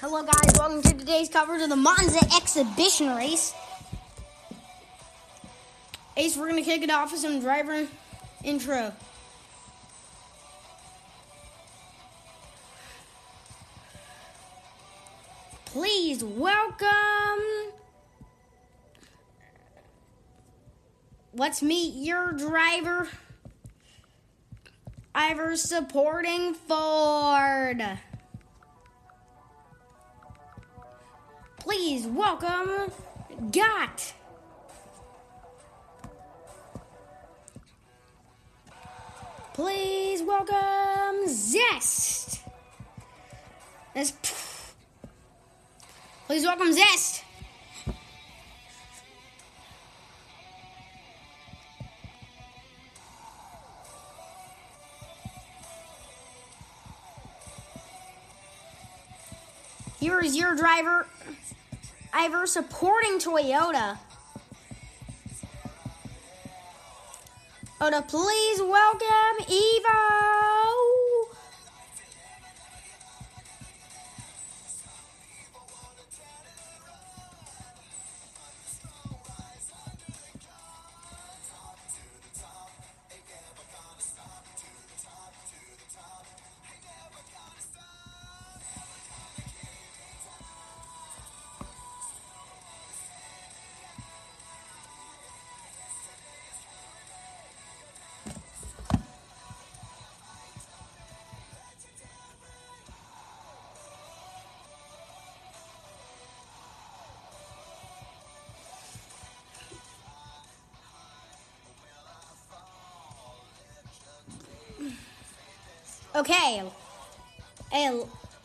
Hello guys, welcome to today's coverage of the Monza Exhibition Race. Ace, we're gonna kick it off with some driver intro. Please welcome. Let's meet your driver. Ivor supporting Ford. Please welcome Got. Please welcome Zest. That's Please welcome Zest. Here is your driver, Ivor, supporting Toyota. Oda, please welcome Evo. Okay. Hey,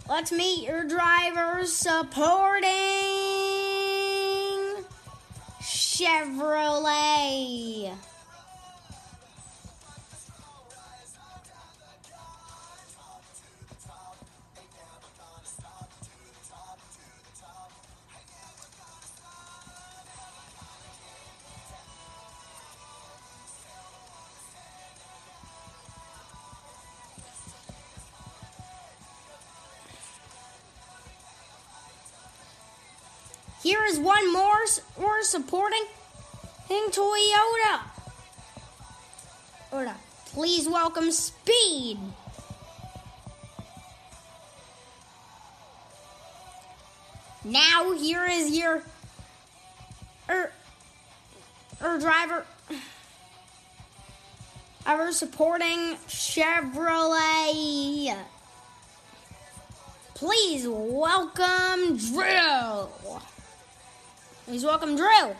let's meet your drivers supporting Chevrolet. Here is one more we're supporting in Toyota. Toyota. Please welcome Speed. Now here is your er, er driver. Our supporting Chevrolet. Please welcome Drew. Please welcome Drew.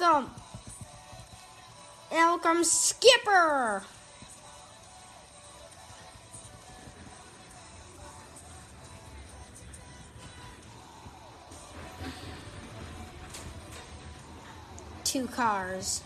Welcome, welcome Skipper. Two cars.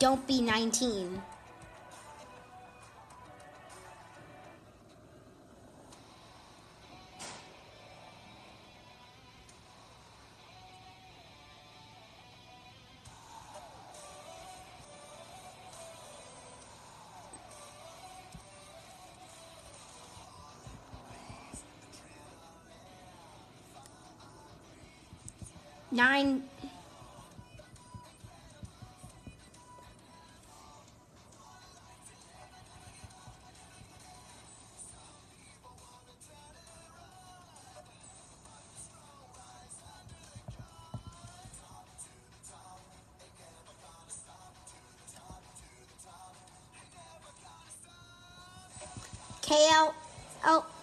Don't be 19. Nine.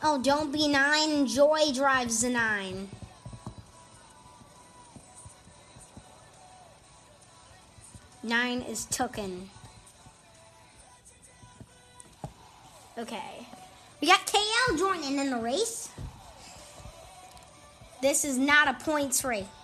Oh, don't be nine. Joy drives the nine. Nine is tooken. Okay. We got KL joining in the race. This is not a points race.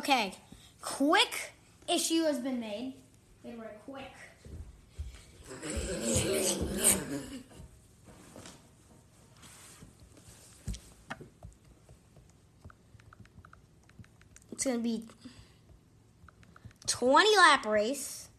Okay, quick issue has been made. They were quick. It's gonna be 20 lap race.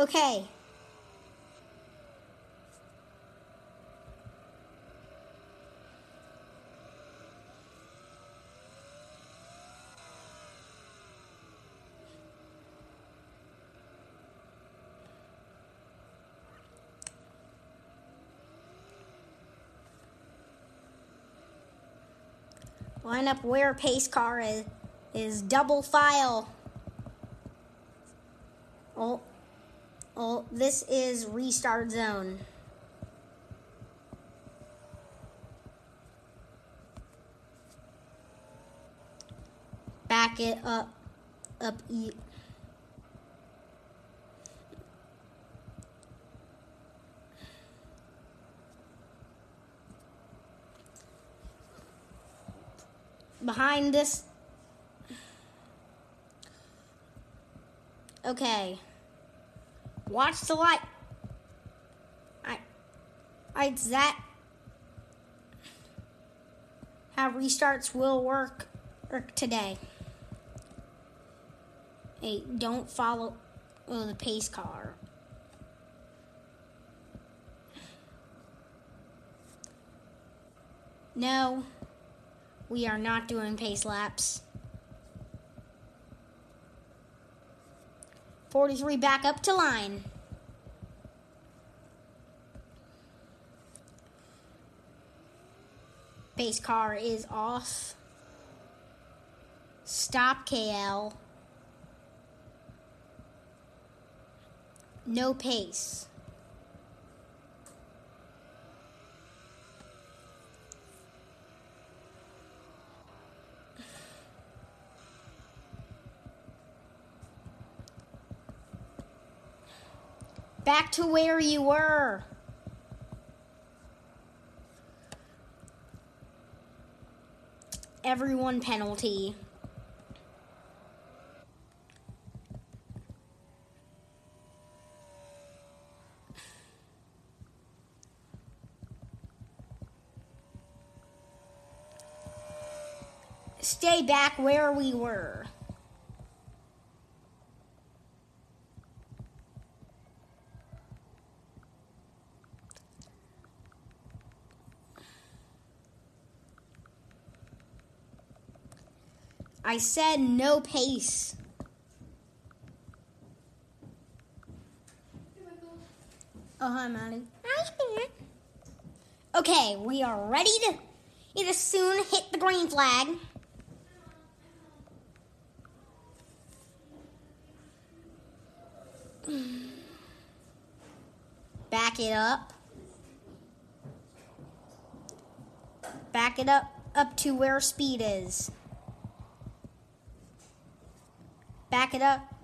Okay. Line up where pace car is is double file. Oh, oh, this is restart zone. Back it up, up. E- behind this. Okay. Watch the light. I, I that. How restarts will work, work today. Hey, don't follow oh, the pace car. No. We are not doing pace laps. 43 back up to line. Base car is off. Stop KL. No pace. Back to where you were. Everyone penalty. Stay back where we were. I said no pace. Oh, hi, Maddie. Hi, Okay, we are ready to either soon hit the green flag. Back it up. Back it up up to where speed is. Back it up.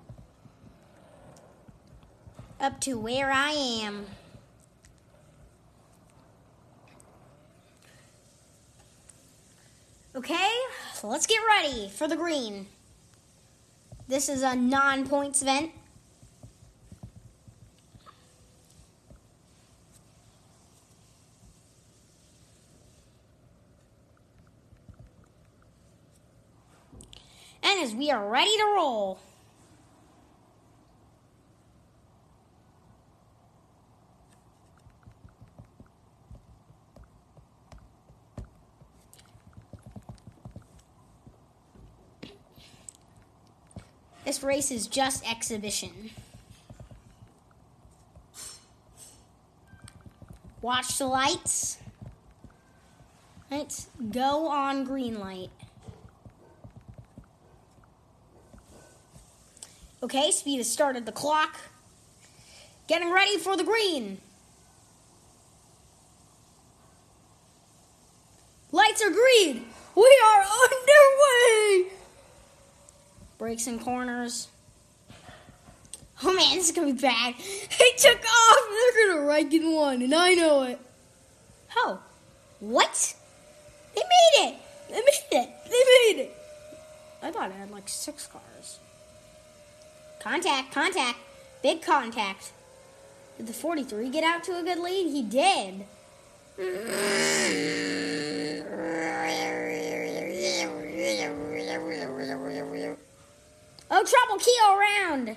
Up to where I am. Okay, so let's get ready for the green. This is a non points event. And as we are ready to roll. This race is just exhibition. Watch the lights. Let's go on green light. Okay, speed has started the clock. Getting ready for the green. Lights are green. We are underway. Brakes and corners. Oh man, this is gonna be bad. They took off. They're gonna rank in one, and I know it. Oh, what? They made it. They made it. They made it. I thought I had like six cars. Contact, contact, big contact. Did the 43 get out to a good lead? He did. Oh, trouble, Keo around.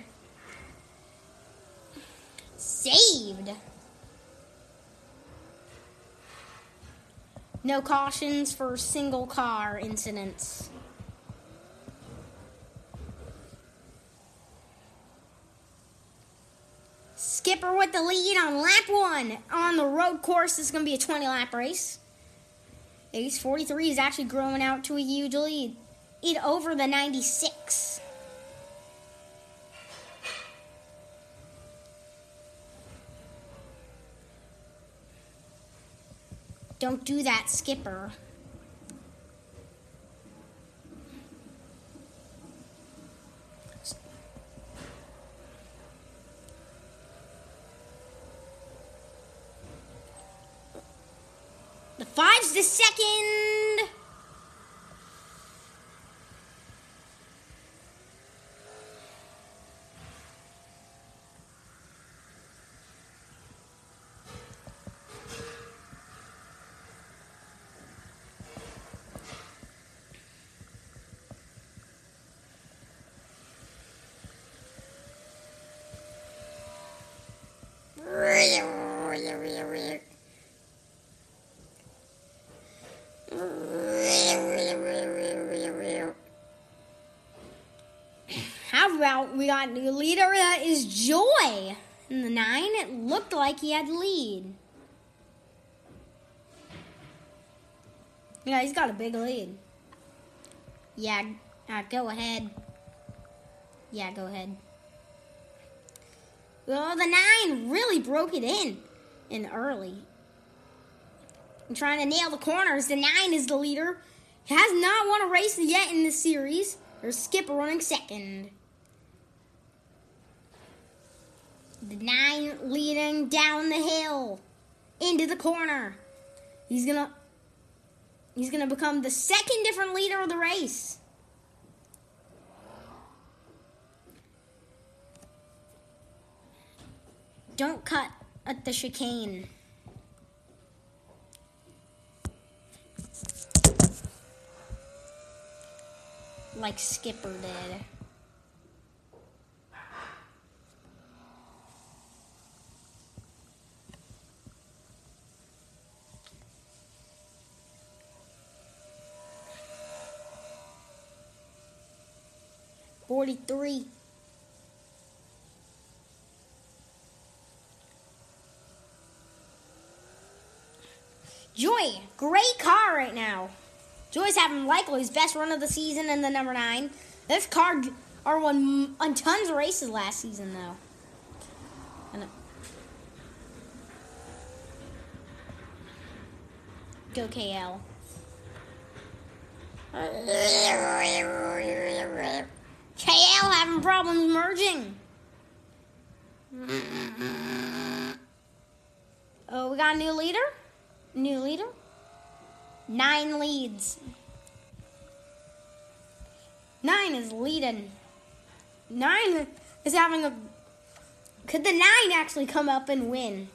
Saved. No cautions for single car incidents. Skipper with the lead on lap one. On the road course, this is going to be a 20 lap race. Ace 43 is actually growing out to a huge lead. It over the 96. Don't do that, Skipper. Five's the second. About we got new leader? That is Joy. In the nine, it looked like he had the lead. Yeah, he's got a big lead. Yeah, uh, go ahead. Yeah, go ahead. Well, the nine really broke it in in early. I'm trying to nail the corners. The nine is the leader. He has not won a race yet in this series. There's Skipper running second. The nine leading down the hill into the corner. He's gonna he's gonna become the second different leader of the race. Don't cut at the chicane. Like Skipper did. Forty-three. Joy, great car right now. Joy's having likely his best run of the season in the number nine. This car are won on tons of races last season though. And Go KL. KL having problems merging. Oh, we got a new leader? New leader? Nine leads. Nine is leading. Nine is having a. Could the nine actually come up and win?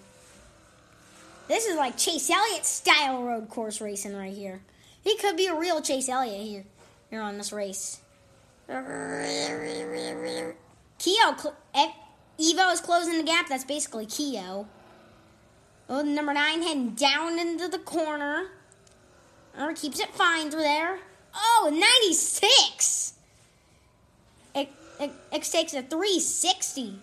This is like Chase Elliott style road course racing right here. He could be a real Chase Elliott here, here on this race. Keo, Evo is closing the gap. That's basically Keo. Oh, number nine heading down into the corner. Or keeps it fine through there. Oh, 96. It, it, it takes a 360.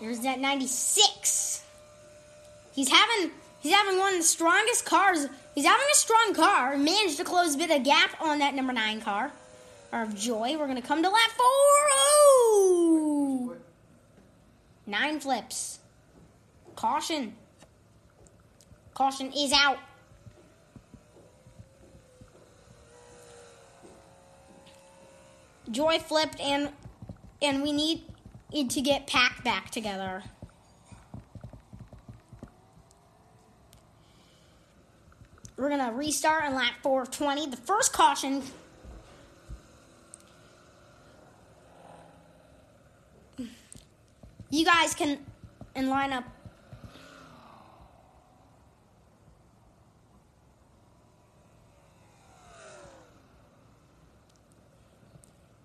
There's that 96. He's having he's having one of the strongest cars. He's having a strong car. Managed to close a bit of gap on that number nine car. Of Joy. We're gonna come to lap four. Oh! Nine flips. Caution. Caution is out. Joy flipped and and we need to get packed back together. We're going to restart on lap 420. The first caution. You guys can and line up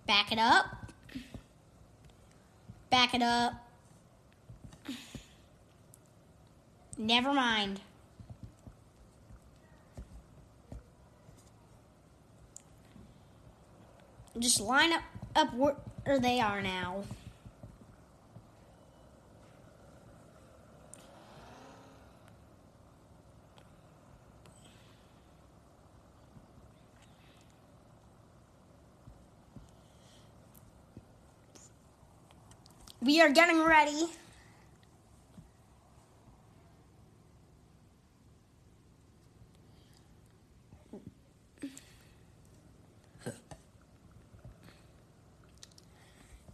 back it up. Back it up. Never mind. Just line up, up where they are now. We are getting ready.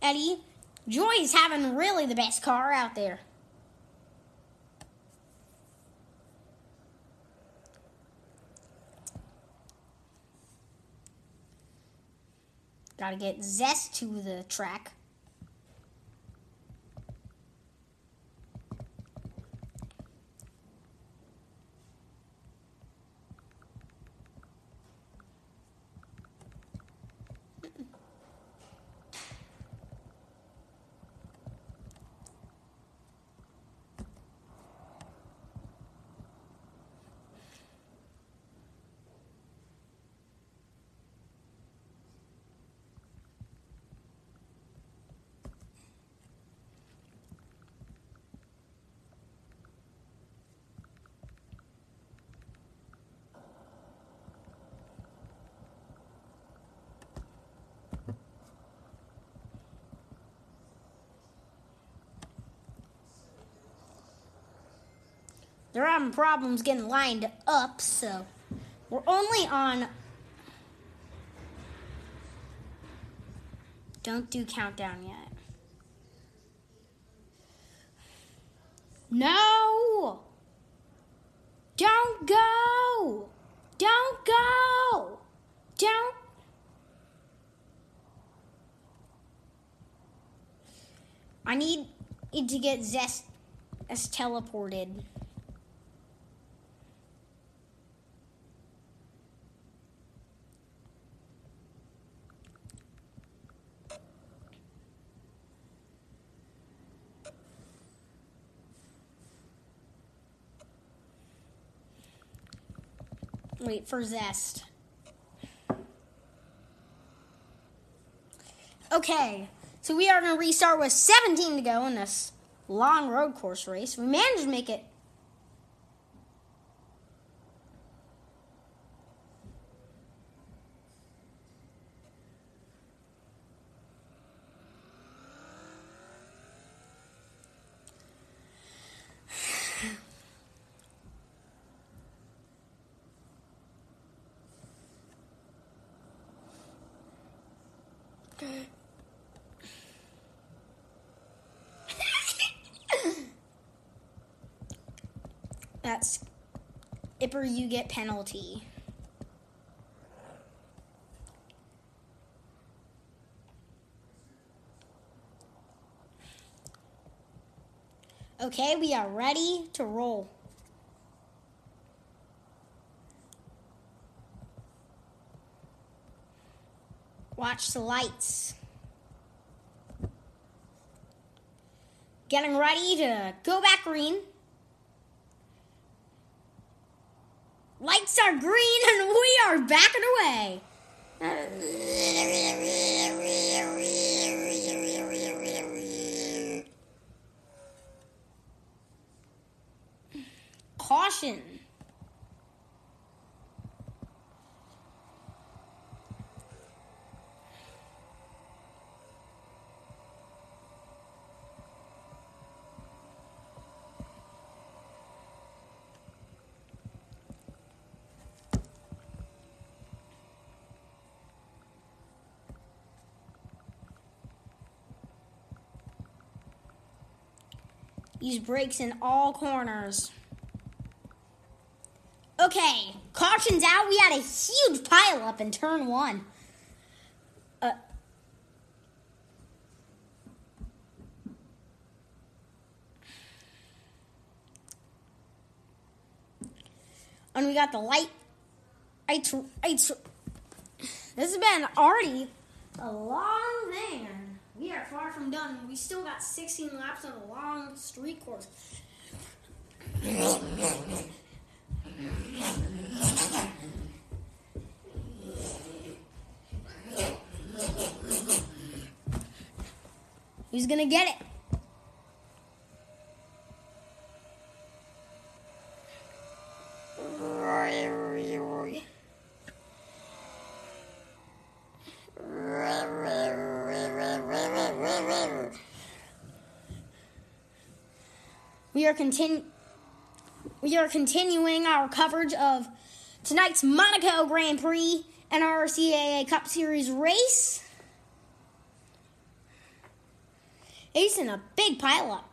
Eddie, Joy is having really the best car out there. Gotta get Zest to the track. They're having problems getting lined up, so we're only on. Don't do countdown yet. No! Don't go! Don't go! Don't. I need to get Zest as teleported. Wait for zest. Okay, so we are going to restart with 17 to go in this long road course race. We managed to make it That's You get penalty. Okay, we are ready to roll. Watch the lights. Getting ready to go back green. Lights are green and we are backing away. Caution. Use brakes in all corners. Okay, caution's out. We had a huge pileup in turn one. Uh, and we got the light. Lights, lights. This has been already a long thing. Far from done. We still got 16 laps on a long street course. Who's gonna get it? We are continu- we are continuing our coverage of tonight's Monaco Grand Prix and our CAA Cup Series race. Ace in a big pileup.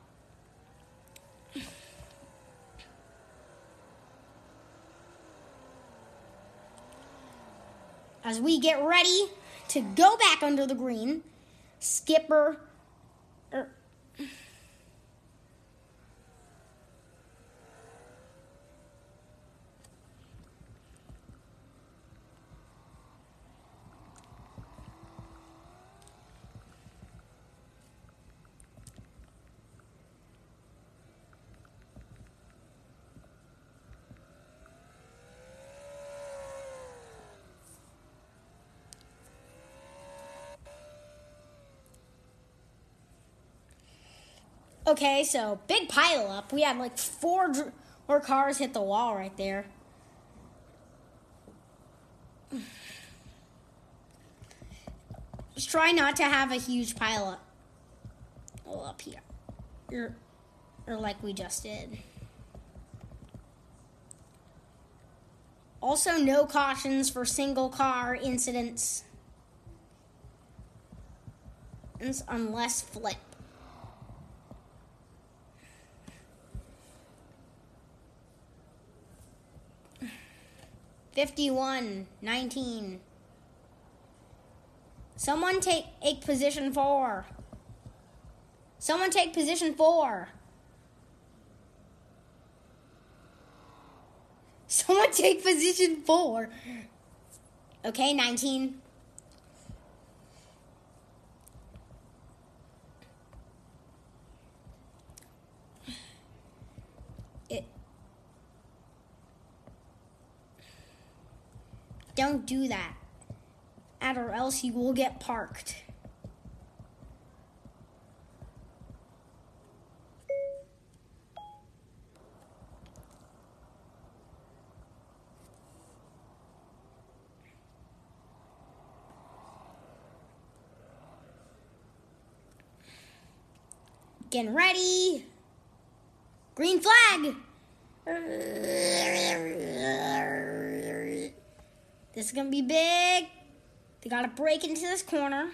As we get ready to go back under the green, Skipper. Er, Okay, so big pile up. We had like four dr- more cars hit the wall right there. Just try not to have a huge pile up. Oh, up here. Or, or like we just did. Also, no cautions for single car incidents unless flip. 51, 19. Someone take, take position four. Someone take position four. Someone take position four. Okay, 19. Don't do that. Or else you will get parked. Getting ready. Green flag. This is gonna be big. They gotta brake into this corner.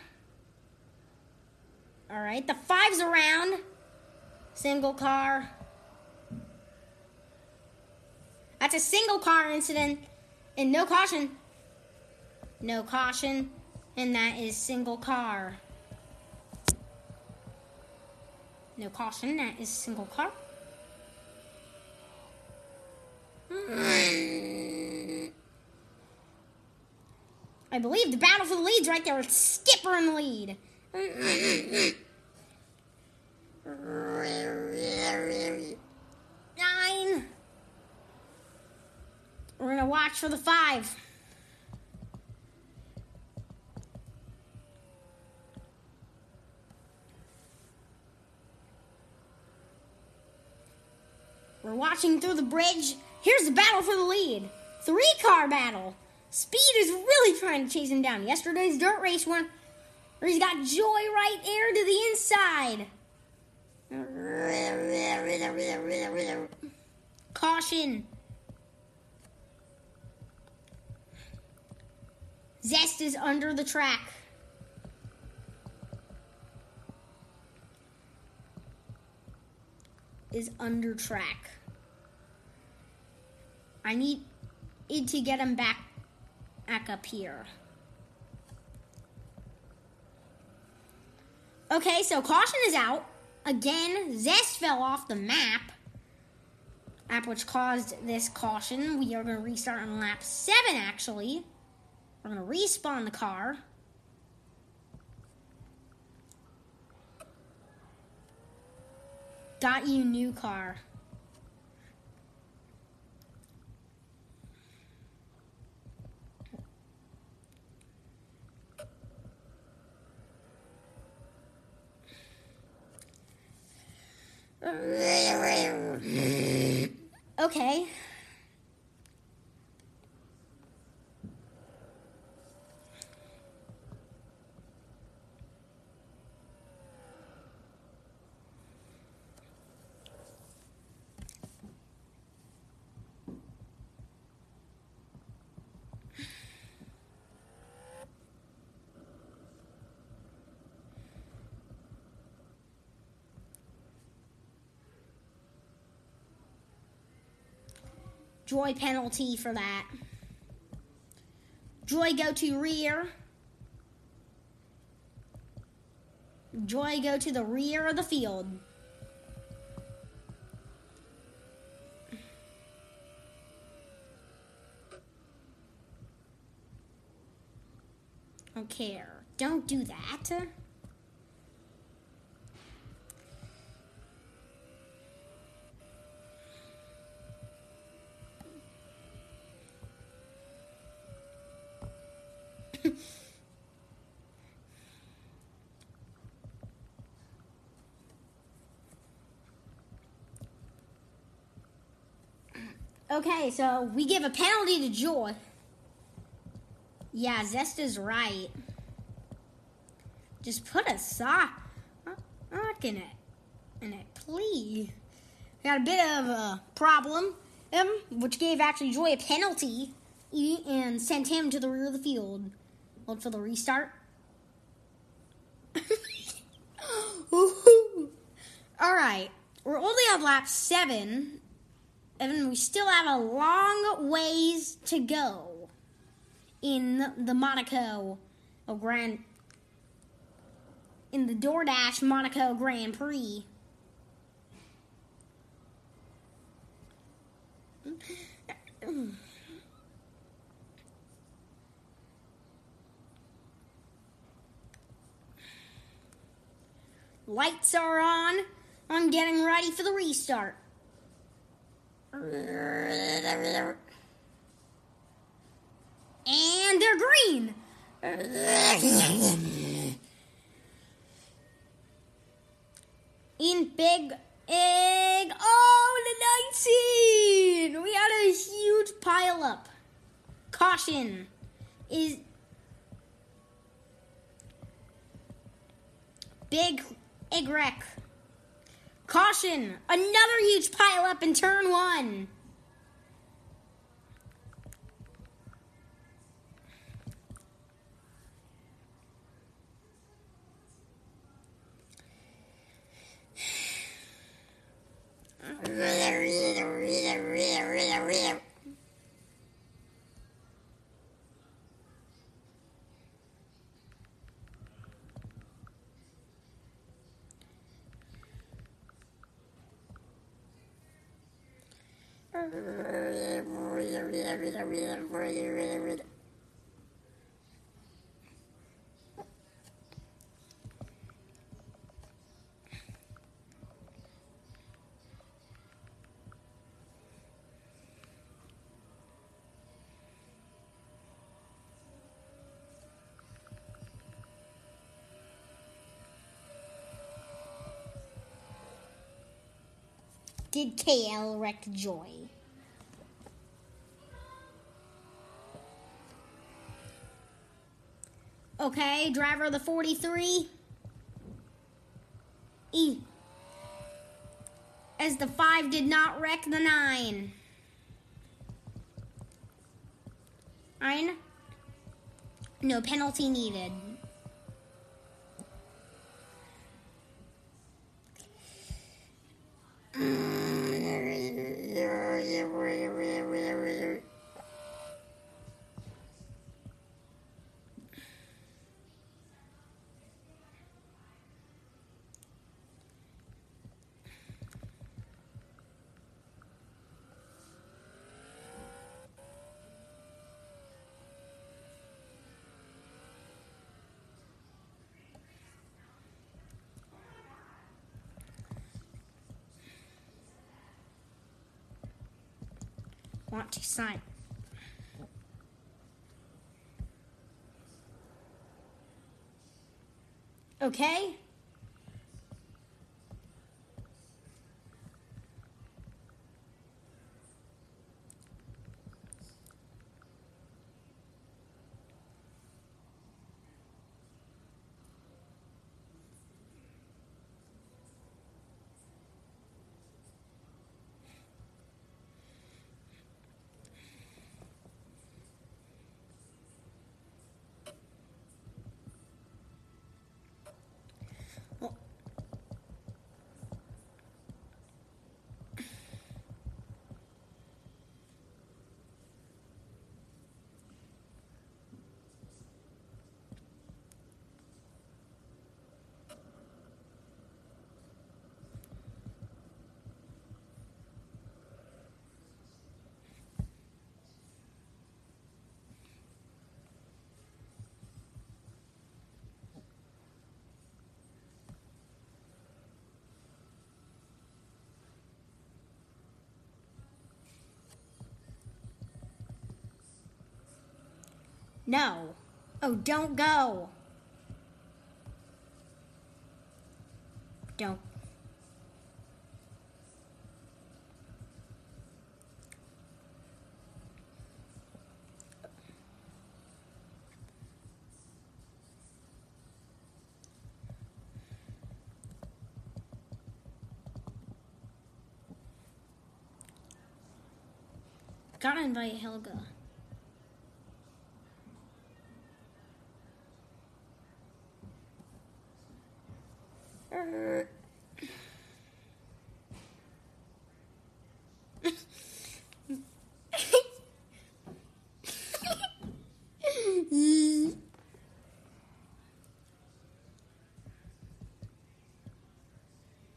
All right, the five's around. Single car. That's a single car incident. And no caution. No caution. And that is single car. No caution. That is single car. I believe the battle for the lead's right there with Skipper in the lead. Nine. We're going to watch for the five. We're watching through the bridge. Here's the battle for the lead. Three car battle. Speed is really trying to chase him down. Yesterday's dirt race one where he's got Joy right air to the inside. Caution. Zest is under the track. Is under track. I need it to get him back back up here. Okay, so caution is out. Again, Zest fell off the map. App which caused this caution. We are going to restart on lap 7, actually. We're going to respawn the car. Got you new car. Okay. Joy penalty for that. Joy go to rear. Joy go to the rear of the field. Don't care. Don't do that. Okay, so we give a penalty to Joy. Yeah, Zest is right. Just put a sock, sock in it, in it, please. We got a bit of a problem, um, which gave actually Joy a penalty and sent him to the rear of the field. Look for the restart. All right, we're only on lap seven Evan, we still have a long ways to go in the Monaco oh, Grand in the DoorDash Monaco Grand Prix. Lights are on. I'm getting ready for the restart. And they're green. In big egg. Oh, the 19! We had a huge pile up. Caution is big egg wreck. Caution! Another huge pile up in turn one. Did KL wreck Joy? Okay, driver of the 43. E. As the 5 did not wreck the 9. 9. No penalty needed. Want to sign. Okay? No. Oh, don't go. Don't. Gotta invite Helga.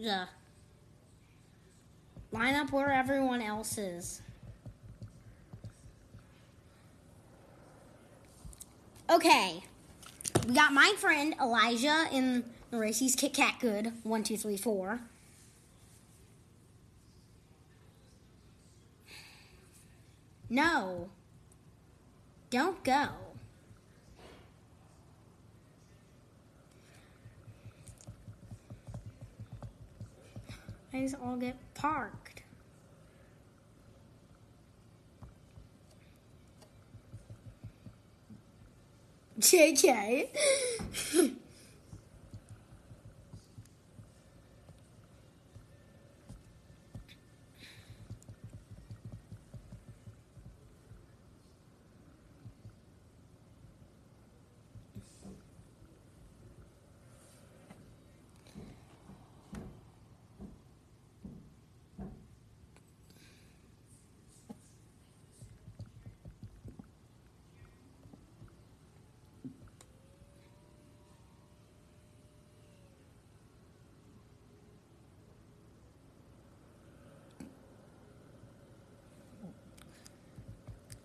Yeah. Line up where everyone else is. Okay. We got my friend Elijah in the race. He's Kit Kat Good. One, two, three, four. No. Don't go. All get parked. JJ.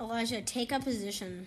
Elijah, take a position.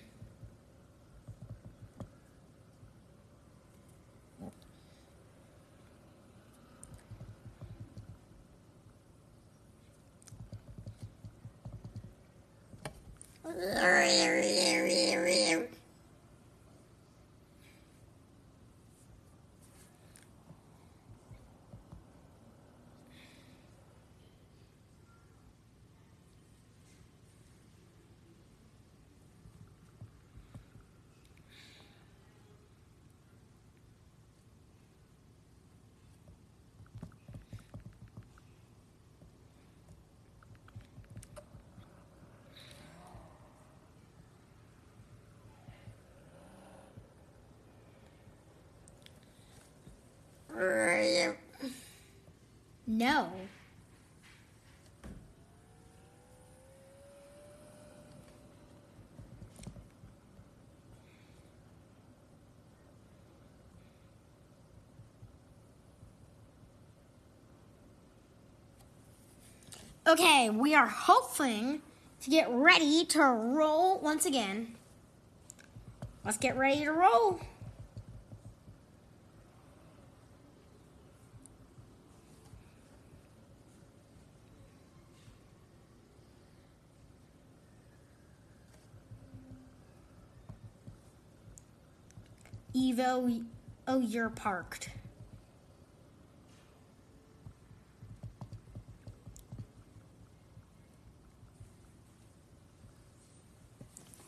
No. Okay, we are hoping to get ready to roll once again. Let's get ready to roll. Oh, you're parked.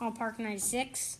I'll park 96.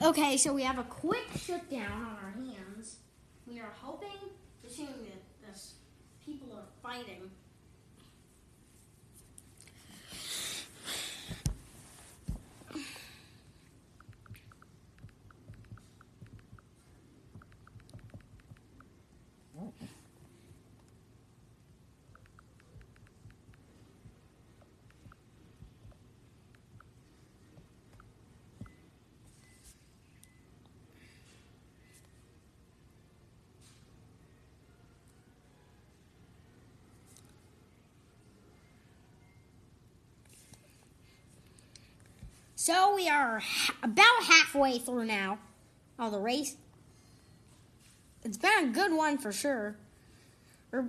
Okay, so we have a quick shutdown on our hands. We are hoping, assuming that this people are fighting. So we are about halfway through now. Oh, the race. It's been a good one for sure. Er,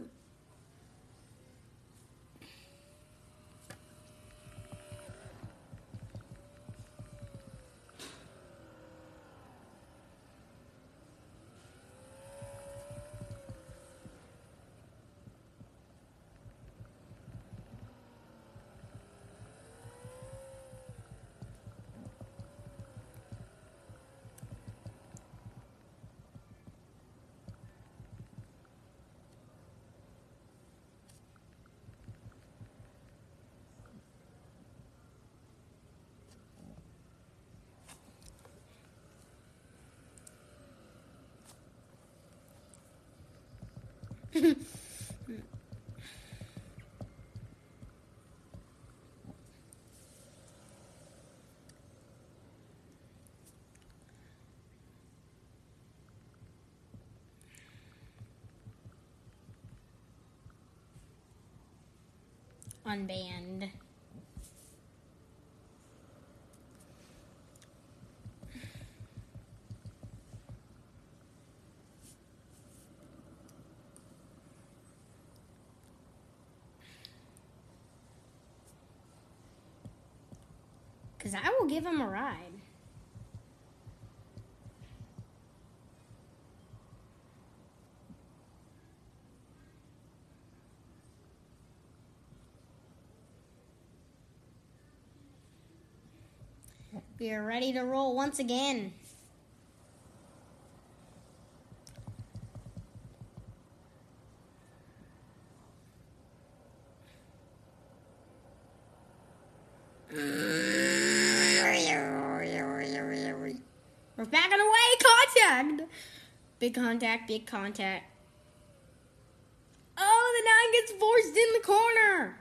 Unbanned. Because I will give him a ride. We are ready to roll once again. We're backing away. Contact. Big contact. Big contact. Oh, the nine gets forced in the corner.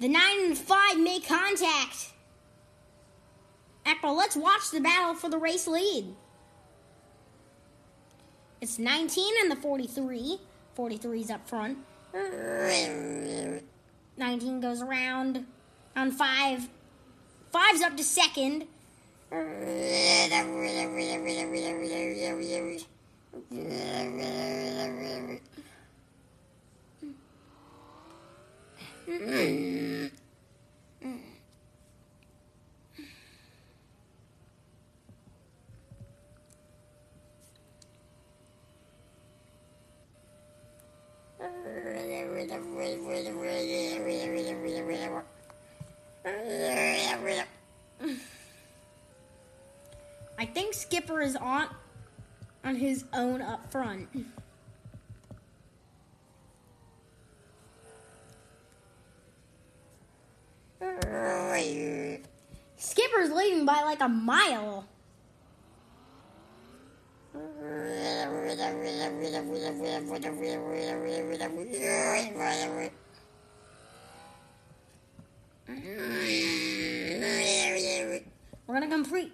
The nine and five make contact. April, let's watch the battle for the race lead. It's 19 and the 43. 43's up front. 19 goes around on five. Five's up to second. Up front. Skipper's leading by like a mile. We're gonna complete.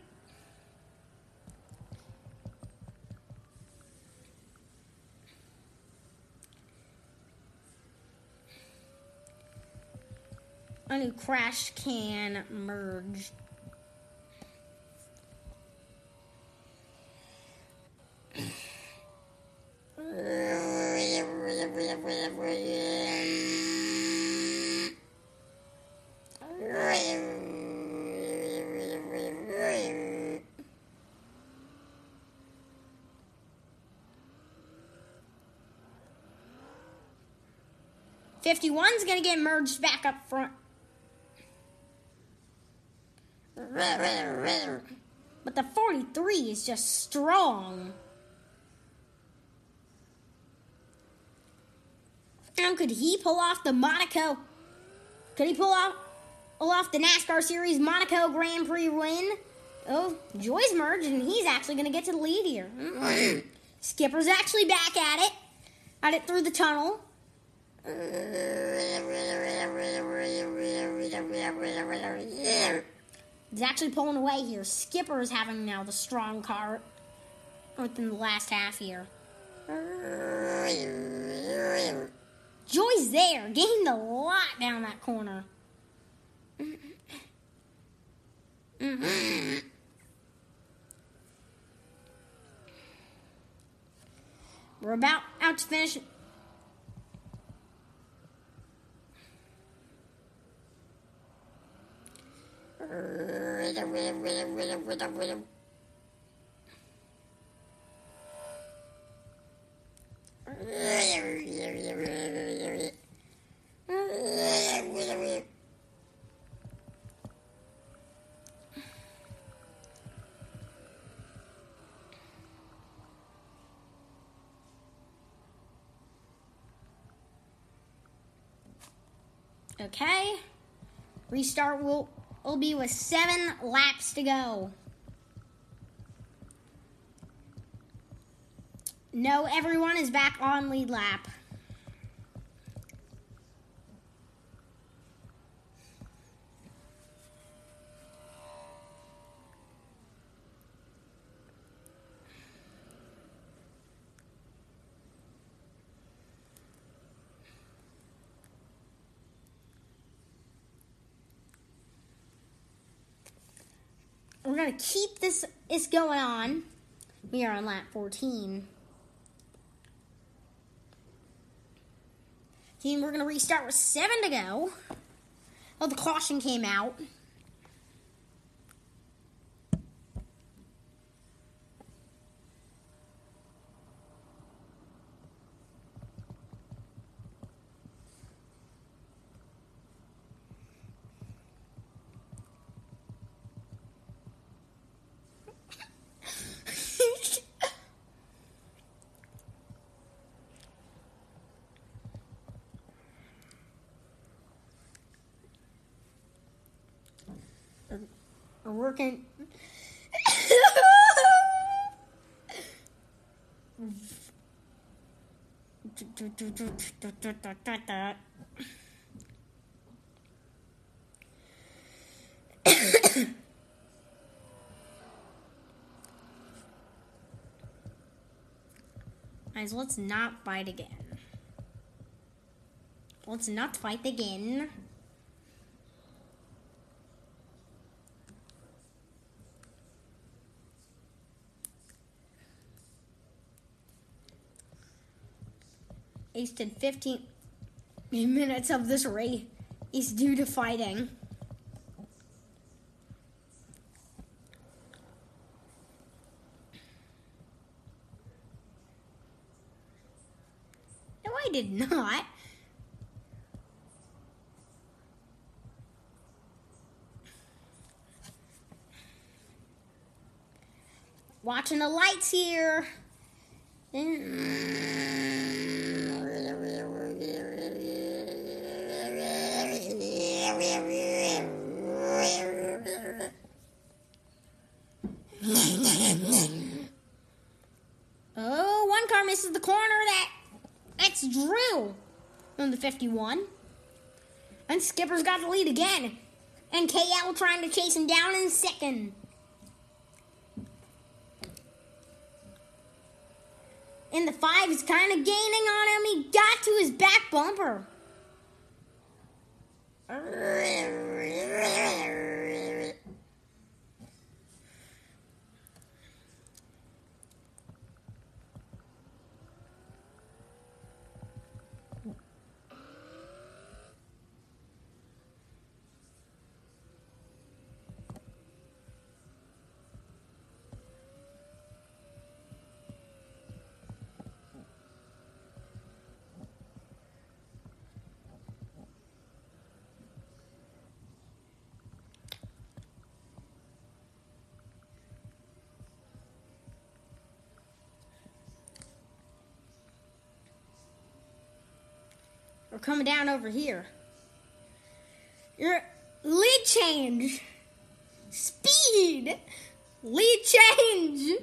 Crash can merge. Fifty-one's gonna get merged back up front. But the 43 is just strong. Now, could he pull off the Monaco? Could he pull off, pull off the NASCAR Series Monaco Grand Prix win? Oh, Joy's merged, and he's actually going to get to the lead here. Skipper's actually back at it. At it through the tunnel. He's actually pulling away here. Skipper is having now the strong car within the last half here. Joy's there, gained a lot down that corner. We're about out to finish. Okay. Restart will will be with seven laps to go. No, everyone is back on lead lap. We're gonna keep this is going on. We are on lap 14. Team, we're gonna restart with seven to go. Oh, the caution came out. We're working. Guys, let's not fight again. Let's not fight again. Wasted 15 minutes of this race is due to fighting. No, I did not. Watching the lights here. Oh, one car misses the corner. That that's Drew on the 51. And Skipper's got the lead again. And KL trying to chase him down in second. And the five is kind of gaining on him. He got to his back bumper. We're coming down over here. Your lead change. Speed. Lead change.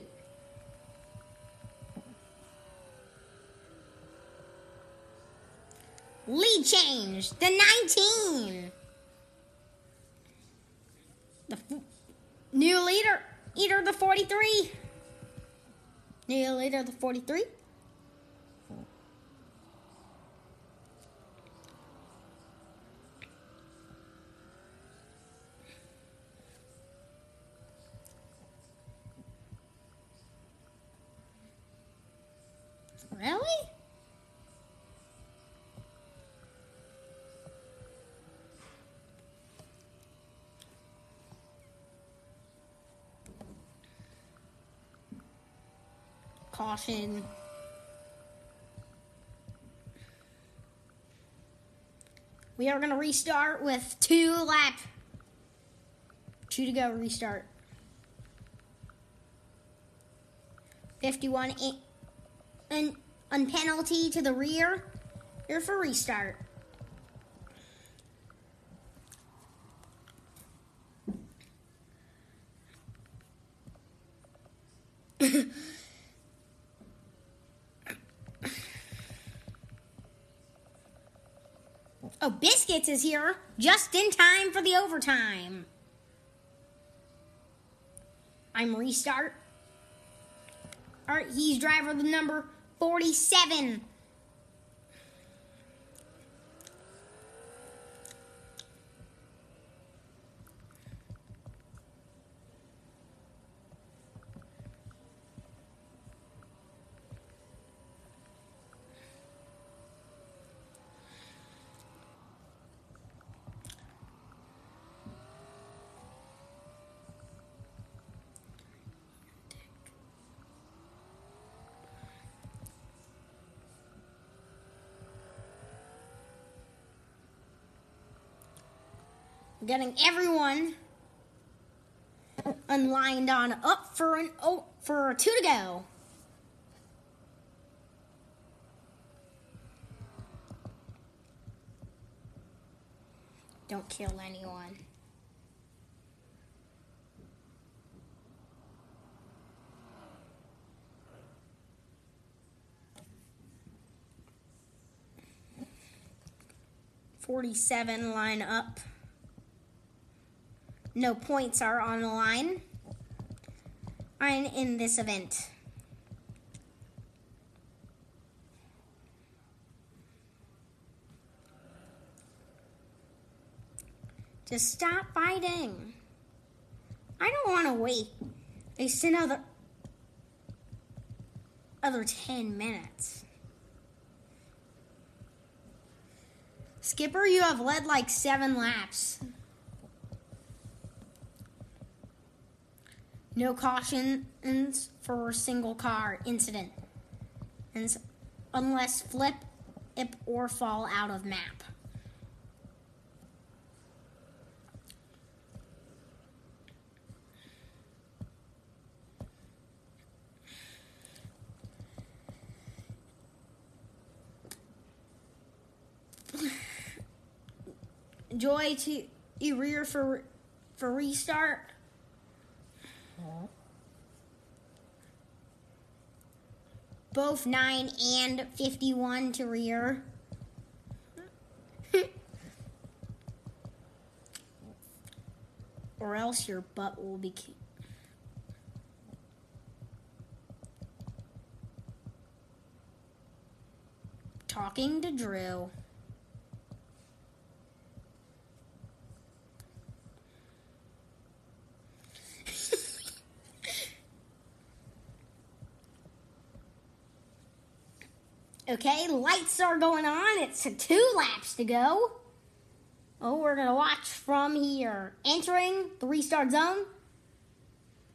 Lead change. The 19. The new leader. Eater the 43. New leader the 43. Caution. We are going to restart with two lap. Two to go, restart. 51 and on penalty to the rear. Here for restart. oh, Biscuits is here just in time for the overtime. I'm restart. All right, he's driver the number 47. Getting everyone unlined on up for an oh for two to go. Don't kill anyone. Forty-seven line up. No points are on the line I'm in this event. Just stop fighting. I don't want to wait. They sit another other 10 minutes. Skipper, you have led like seven laps. No cautions for single car incident unless flip, ip, or fall out of map. Joy to rear for for restart. Both 9 and 51 to rear. or else your butt will be. Talking to Drew. Okay, lights are going on. It's two laps to go. Oh, we're going to watch from here. Entering the restart zone.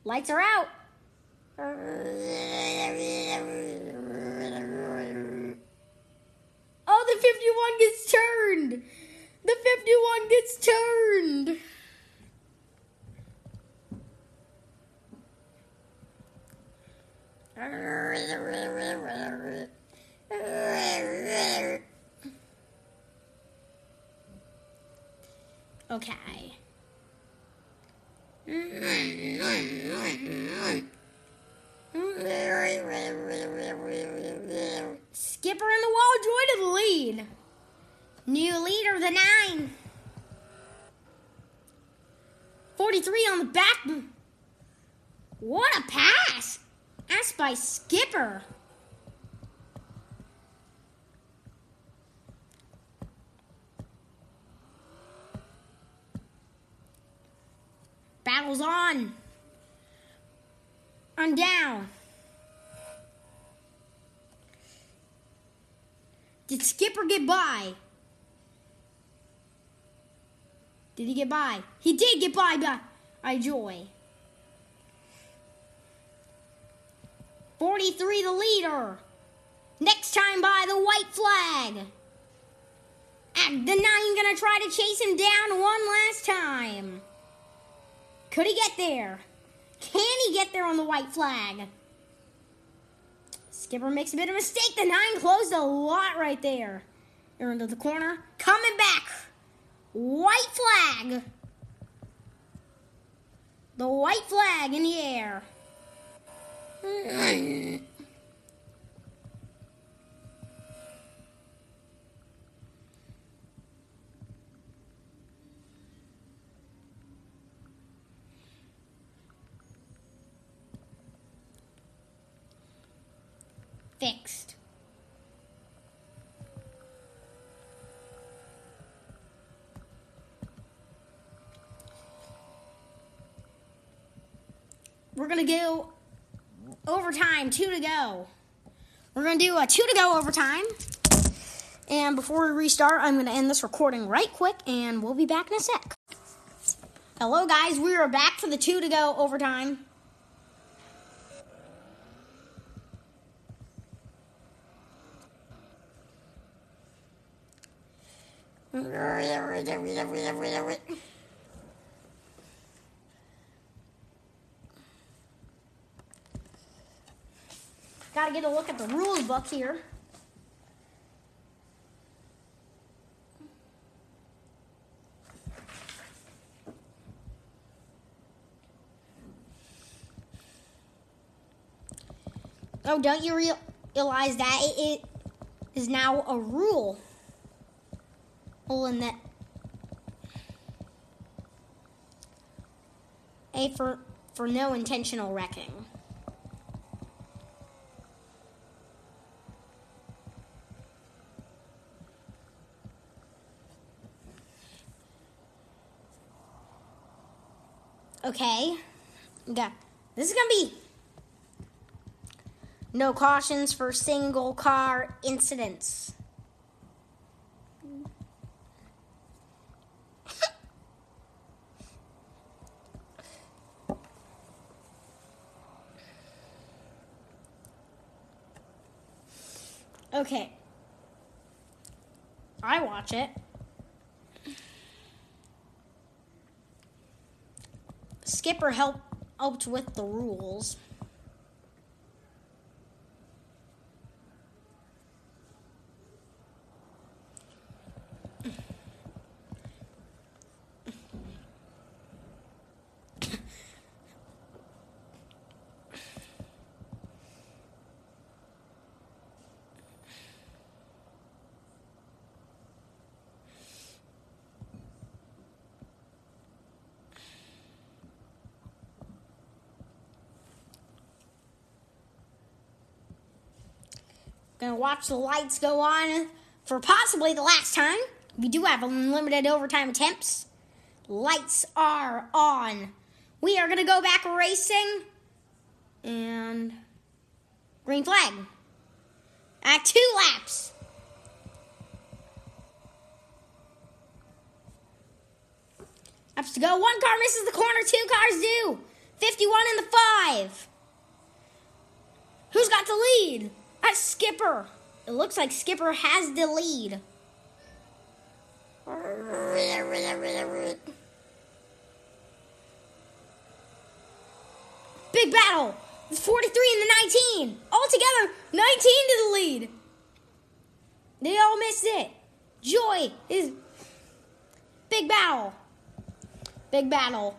Lights are out. Oh, the 51 gets turned. The 51 gets turned. Okay. Skipper in the wall joy to the lead. New leader, the nine. 43 on the back. What a pass! That's by Skipper. Battle's on. I'm down. Did Skipper get by? Did he get by? He did get by by, by Joy. 43 the leader. Next time by the white flag. And the nine gonna try to chase him down one last time. Could he get there? Can he get there on the white flag? Skipper makes a bit of a mistake. The nine closed a lot right there. They're into the corner. Coming back. White flag. The white flag in the air. Fixed. We're gonna go overtime, two to go. We're gonna do a two to go overtime. And before we restart, I'm gonna end this recording right quick and we'll be back in a sec. Hello guys, we are back for the two to go overtime. Gotta get a look at the rules book here. Oh, don't you realize that it is now a rule? Well, in that A for for no intentional wrecking. Okay. Yeah. This is gonna be no cautions for single car incidents. Okay. I watch it. Skipper help, helped with the rules. Watch the lights go on for possibly the last time. We do have unlimited overtime attempts. Lights are on. We are gonna go back racing. And green flag. At two laps. Laps to go. One car misses the corner, two cars do. 51 in the five. Who's got the lead? That's Skipper. It looks like Skipper has the lead. Big battle. It's 43 and the 19. All together, 19 to the lead. They all missed it. Joy is big battle. Big battle.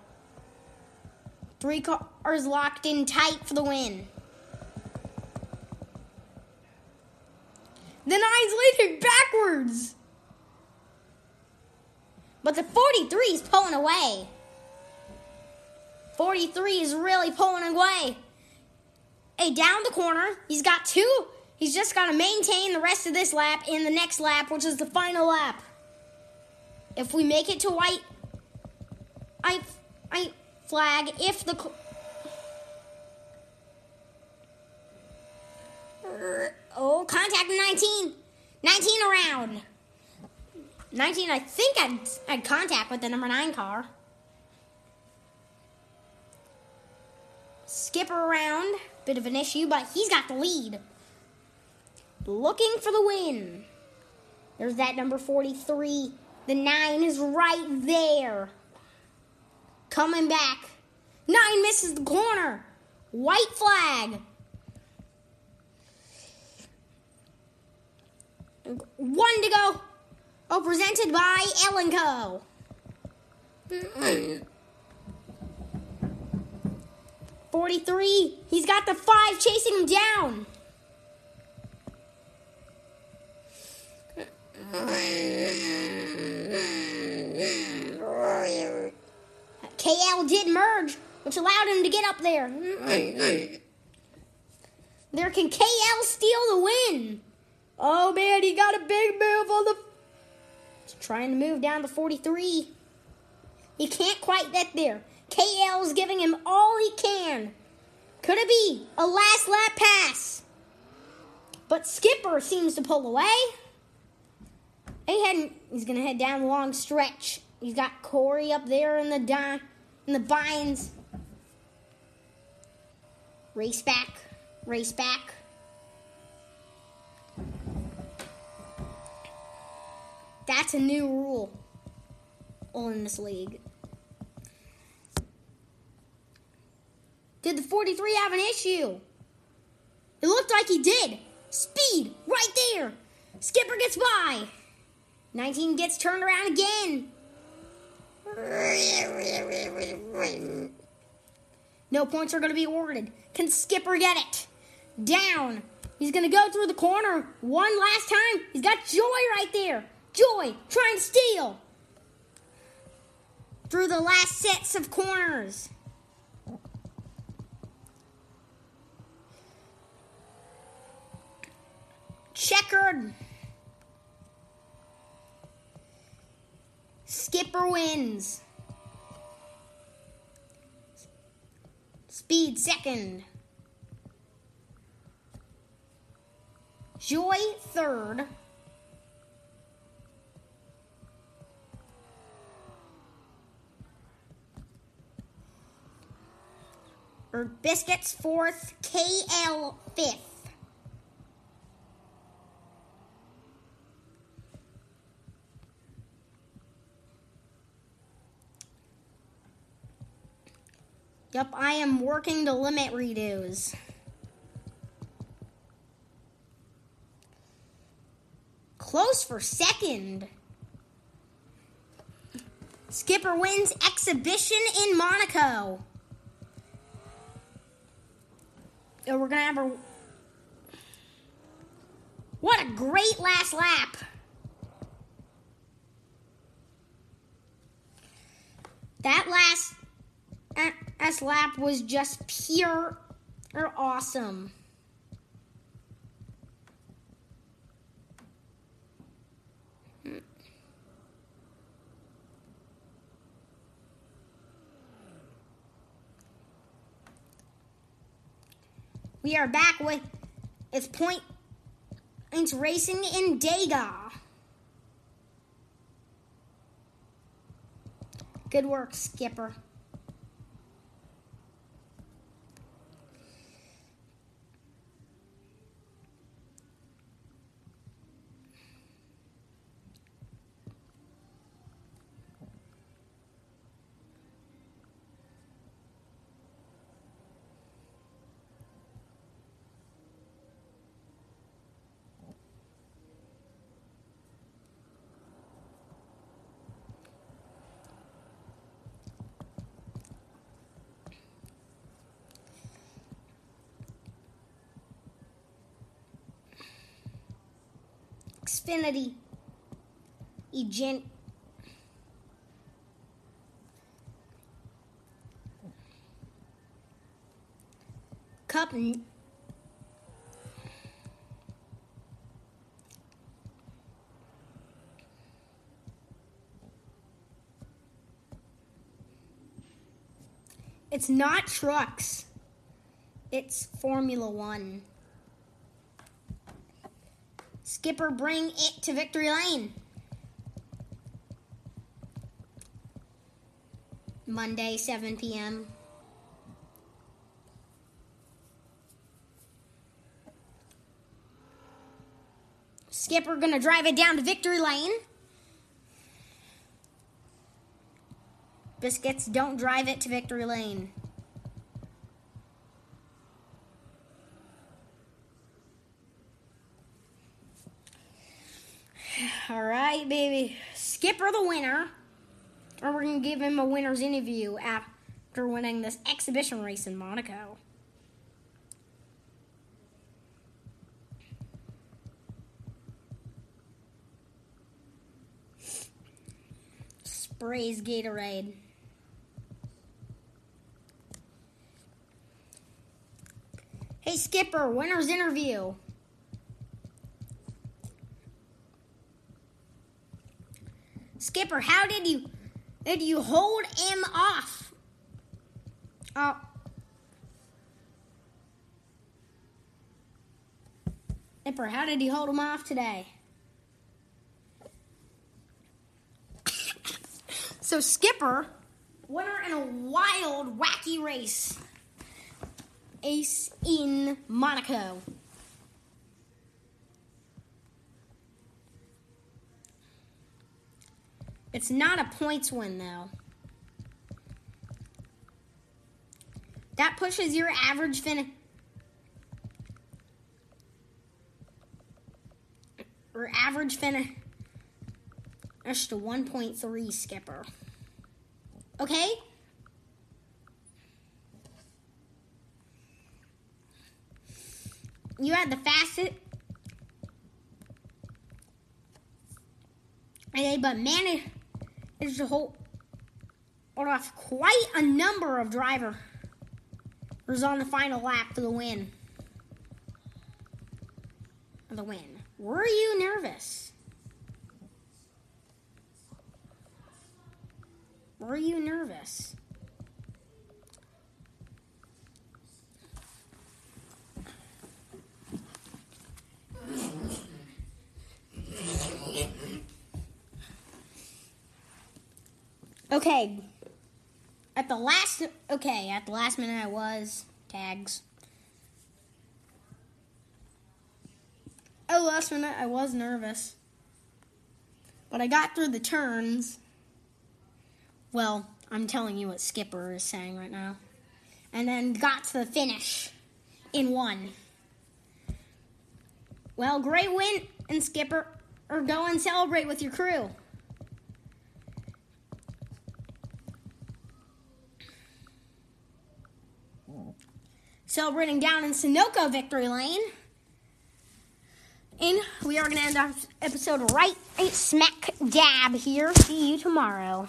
Three cars locked in tight for the win. The nine's leading backwards. But the 43 is pulling away. 43 is really pulling away. Hey, down the corner, he's got two. He's just got to maintain the rest of this lap in the next lap, which is the final lap. If we make it to white, I, I flag. If the oh contact 19, 19 around. 19, I think I'd, I'd contact with the number 9 car. Skipper around, bit of an issue, but he's got the lead. Looking for the win. There's that number 43. The 9 is right there. Coming back. 9 misses the corner. White flag. One to go. Oh, presented by Ellen Co. 43. He's got the five chasing him down. KL did merge, which allowed him to get up there. There can KL steal the win. Oh man, he got a big move on the. He's trying to move down to 43. He can't quite get there. KL is giving him all he can. Could it be a last lap pass? But Skipper seems to pull away. He heading, he's gonna head down the long stretch. He's got Corey up there in the di- in the vines. Race back, race back. That's a new rule all in this league. Did the 43 have an issue? It looked like he did. Speed, right there. Skipper gets by. 19 gets turned around again. No points are going to be awarded. Can Skipper get it? Down. He's going to go through the corner one last time. He's got Joy right there. Joy try and steal. Through the last sets of corners. Checkered. Skipper wins. Speed second. Joy third. Or Biscuits fourth, KL fifth. Yep, I am working to limit redos. Close for second. Skipper wins exhibition in Monaco. And Oh, we're going to have a. What a great last lap! That last S lap was just pure or awesome. We are back with it's point it's racing in Dega. Good work, Skipper. Xfinity. Egen- Cup. It's not trucks. It's Formula One. Skipper bring it to victory lane. Monday, 7 p.m. Skipper gonna drive it down to victory lane. Biscuits don't drive it to victory lane. All right, baby. Skipper the winner. Or we're going to give him a winner's interview after winning this exhibition race in Monaco. Sprays Gatorade. Hey Skipper, winner's interview. Skipper, how did you did you hold him off? Uh, Skipper, how did you hold him off today? so Skipper, winner in a wild, wacky race. Ace in Monaco. It's not a points win, though. That pushes your average finish. Or average finish to 1.3 skipper. Okay? You had the fastest. Okay, but man, is hold, hold off quite a number of drivers on the final lap for the win. The win. Were you nervous? Were you nervous? Okay. At the last okay, at the last minute I was tags. Oh, last minute I was nervous. But I got through the turns. Well, I'm telling you what Skipper is saying right now. And then got to the finish in one. Well, great win, and Skipper, or go and celebrate with your crew. Celebrating down in Sunoco Victory Lane. And we are going to end our episode right smack dab here. See you tomorrow.